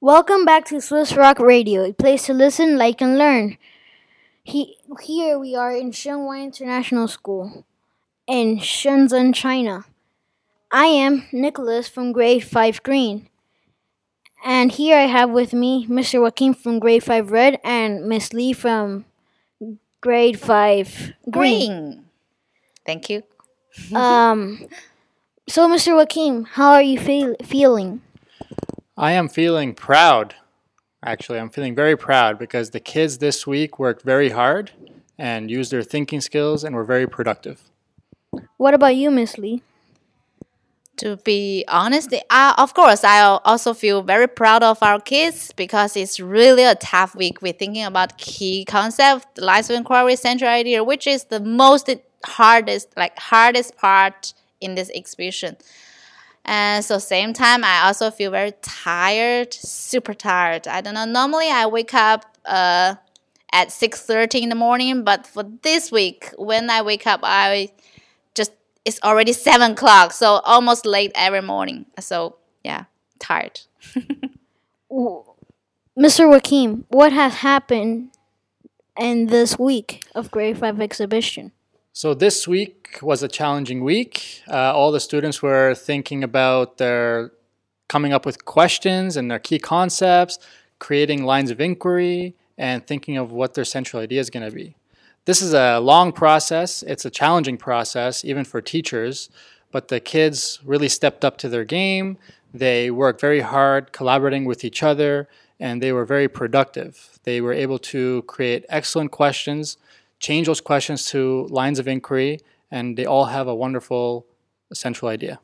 Welcome back to SWIS ROC Radio, a place to listen, like, and learn. He, here we are in Shen Wai International School in Shenzhen, China. I am Nicholas from grade 5 Green. And here I have with me Mr. Wakim from grade 5 Red and Miss Lee from grade 5 Green. Green. Thank you. Um, so, Mr. Wakim, how are you feel- feeling? I am feeling proud. Actually, I'm feeling very proud because the kids this week worked very hard and used their thinking skills and were very productive. What about you, Miss Lee? To be honest, I, of course, I also feel very proud of our kids because it's really a tough week. We're thinking about key concept, lines of inquiry, central idea, which is the most hardest, like hardest part in this exhibition. And so same time, I also feel very tired, super tired. I don't know. Normally, I wake up uh, at six thirty in the morning, but for this week, when I wake up, I just it's already seven o'clock, so almost late every morning. So yeah, tired. Mr. Wakim, what has happened in this week of grade 5 exhibition? So, this week was a challenging week. Uh, all the students were thinking about their coming up with questions and their key concepts, creating lines of inquiry, and thinking of what their central idea is going to be. This is a long process, it's a challenging process, even for teachers, but the kids really stepped up to their game. They worked very hard collaborating with each other, and they were very productive. They were able to create excellent questions change those questions to lines of inquiry, and they all have a wonderful central idea.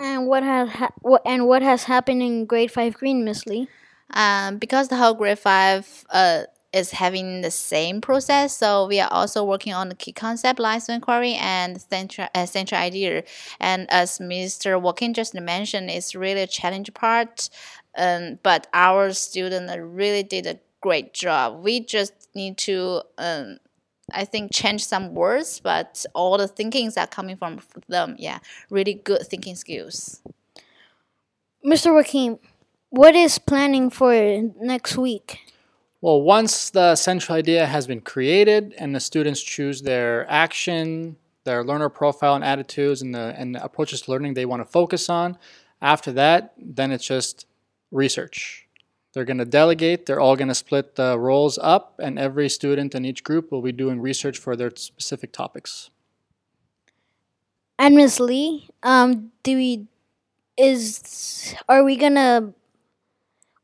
And what has ha- what and what has happened in grade five green, Miss Lee? Um, because the whole grade five uh, is having the same process, so we are also working on the key concept, lines of inquiry, and central uh, central idea. And as Mr. Wakim just mentioned, it's really a challenge part. Um, but our students really did a great job. We just need to um, I think change some words, but all the thinkings are coming from them. Yeah, really good thinking skills. Mr. Wakim, what is planning for next week? Well, once the central idea has been created and the students choose their action, their learner profile and attitudes, and the and the approaches to learning they want to focus on, after that, then it's just research. They're going to delegate. They're all going to split the roles up, and every student in each group will be doing research for their specific topics. And Miss Lee, um, do we is are we gonna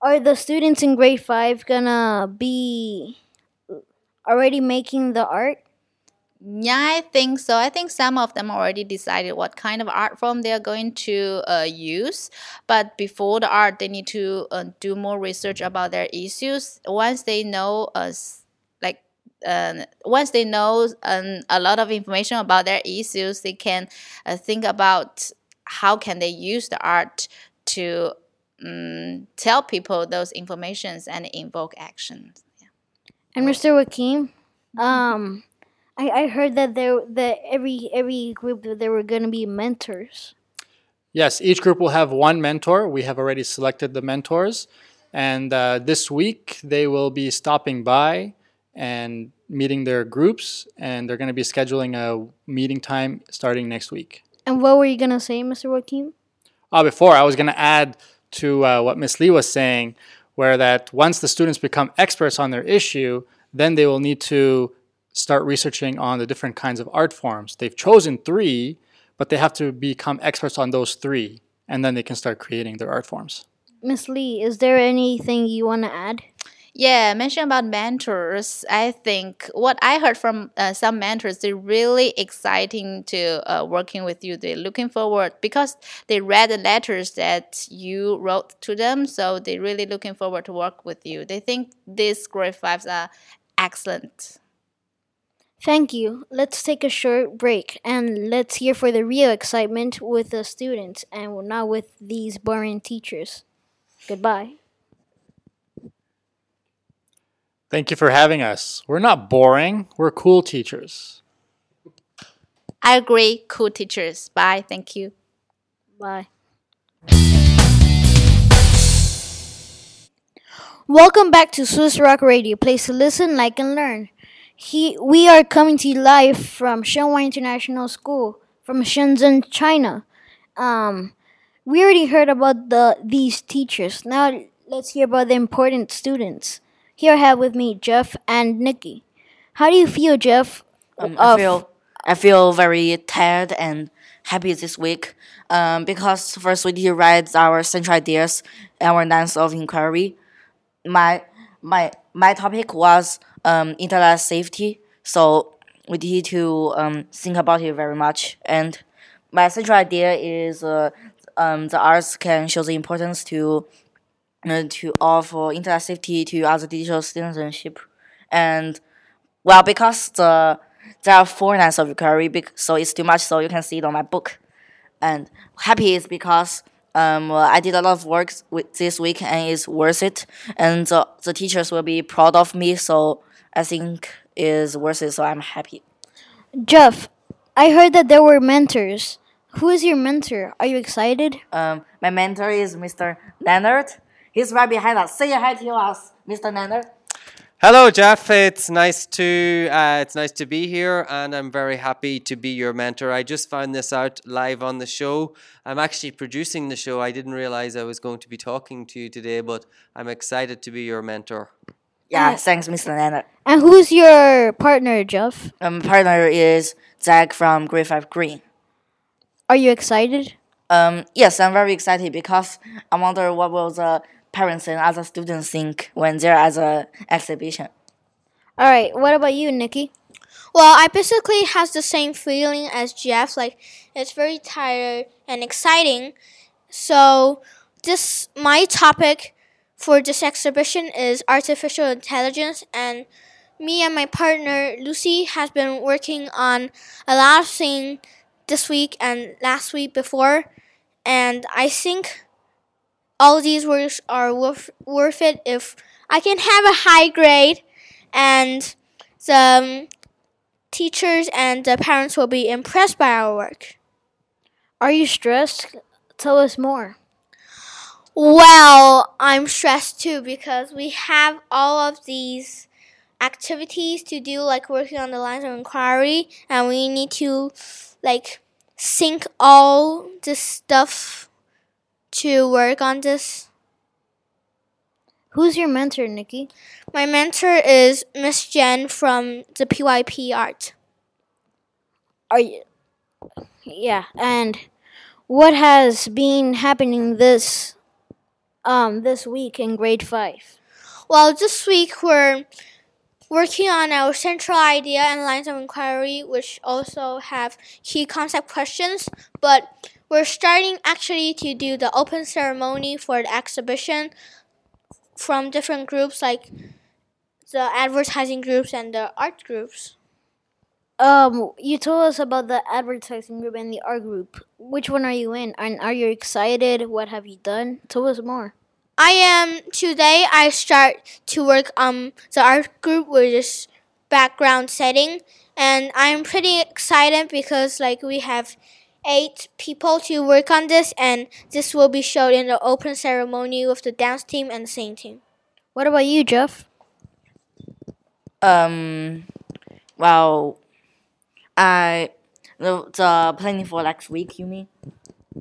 are the students in grade five gonna be already making the art? Yeah, I think so. I think some of them already decided what kind of art form they are going to uh, use. But before the art, they need to uh, do more research about their issues. Once they know us, like uh, once they know um, a lot of information about their issues, they can uh, think about how can they use the art to um, tell people those informations and invoke actions. Yeah. And Mr. Wakim, um I, I heard that there that every every group that there were going to be mentors. Yes, each group will have one mentor. We have already selected the mentors, and uh, this week they will be stopping by and meeting their groups, and they're going to be scheduling a meeting time starting next week. And what were you going to say, Mr. Wakim? Uh, before I was going to add to uh, what Miss Lee was saying, where that once the students become experts on their issue, then they will need to start researching on the different kinds of art forms. They've chosen three, but they have to become experts on those three, and then they can start creating their art forms. Miss Lee, is there anything you want to add? Yeah, mention about mentors. I think what I heard from uh, some mentors, they're really exciting to uh, working with you. They're looking forward because they read the letters that you wrote to them, so they're really looking forward to work with you. They think these grade fives are excellent. Thank you. Let's take a short break and let's hear for the real excitement with the students and not with these boring teachers. Goodbye. Thank you for having us. We're not boring, we're cool teachers. I agree. Cool teachers. Bye. Thank you. Bye. Welcome back to SWIS ROC Radio, place to listen, like, and learn. He, we are coming to you live from Shen Wai International School, from Shenzhen, China. Um, we already heard about the these teachers. Now let's hear about the important students. Here I have with me Jeff and Nicky. How do you feel, Jeff? Um, I feel I feel very tired and happy this week. Um, because first we did write our central ideas, our lines of inquiry. My my my topic was um, internet safety, so we need to um, think about it very much. And my central idea is uh, um, the arts can show the importance to uh, to offer internet safety to other digital citizenship, and well because the there are four lines of recovery, so it's too much. So you can see it on my book. And happy is because um, well, I did a lot of work with this week and it's worth it. And the, the teachers will be proud of me. So I think is worth it. So I'm happy. Jeff, I heard that there were mentors. Who is your mentor? Are you excited? Um, my mentor is Mr. Leonard. He's right behind us. Say hi to us, Mr. Leonard. Hello, Jeff. It's nice to uh, it's nice to be here, and I'm very happy to be your mentor. I just found this out live on the show. I'm actually producing the show. I didn't realize I was going to be talking to you today, but I'm excited to be your mentor. Yeah, thanks, Mr. Leonard. And who's your partner, Jeff? Um, partner is Zach from Grade 5 Green. Are you excited? Um, yes, I'm very excited because I wonder what will the parents and other students think when they're at the exhibition. All right. What about you, Nicky? Well, I basically has the same feeling as Jeff. Like it's very tired and exciting. So this my topic for this exhibition is artificial intelligence and me and my partner Lucy has been working on a lot of things this week and last week before and I think all these works are worth, worth it if I can have a high grade and the teachers and the parents will be impressed by our work. Are you stressed? Tell us more. Well, I'm stressed too because we have all of these activities to do, like working on the lines of inquiry, and we need to like sync all this stuff to work on this. Who's your mentor, Nicky? My mentor is Miss Jen from the PYP Art. Are you? Yeah. And what has been happening this um this week in grade five? Well, this week we're working on our central idea and lines of inquiry, which also have key concept questions. But we're starting actually to do the open ceremony for the exhibition from different groups like the advertising groups and the art groups. Um, you told us about the advertising group and the art group. Which one are you in? And are you excited? What have you done? Tell us more. I am today. I start to work on the art group, which is background setting, and I'm pretty excited because like we have eight people to work on this, and this will be showed in the open ceremony with the dance team and the singing team. What about you, Jeff? Um, well, I the, the planning for next week. You mean?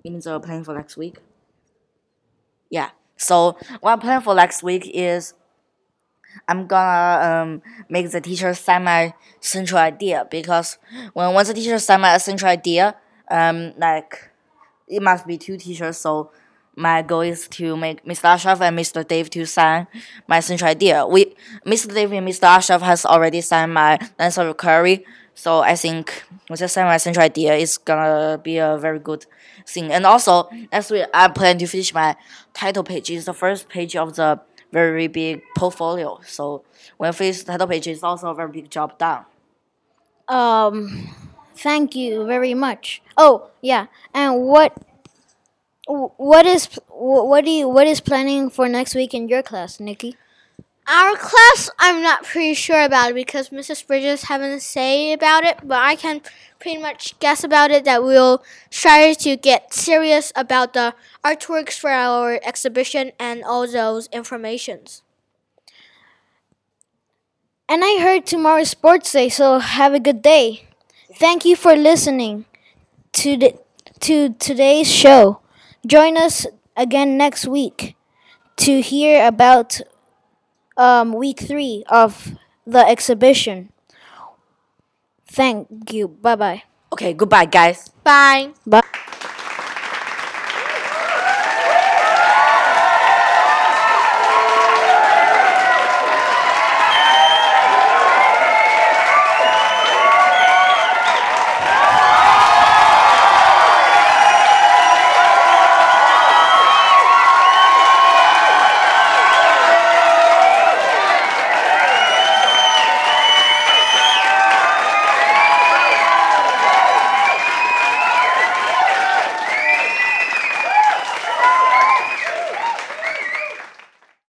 You mean the planning for next week? Yeah. So what I plan for next week is I'm gonna um make the teacher sign my central idea because when once the teacher sign my central idea, um like it must be two teachers. So my goal is to make Mr. Ashraf and Mr. Dave to sign my central idea. We Mr. Dave and Mr. Ashraf has already signed my lens of query. So I think I sign my central idea, it's gonna be a very good thing. And also, next week I plan to finish my title page. It's the first page of the very big portfolio. So when I finish the title page, it's also a very big job done. Um, thank you very much. Oh, yeah. And what what is what do you what is planning for next week in your class, Nicky? Our class, I'm not pretty sure about it because Mrs. Bridges haven't say about it, but I can pretty much guess about it that we'll try to get serious about the artworks for our exhibition and all those informations. And I heard tomorrow's sports day, so have a good day. Thank you for listening to the, to today's show. Join us again next week to hear about um, week three of the exhibition. Thank you. Bye bye. Okay, goodbye, guys. Bye. Bye.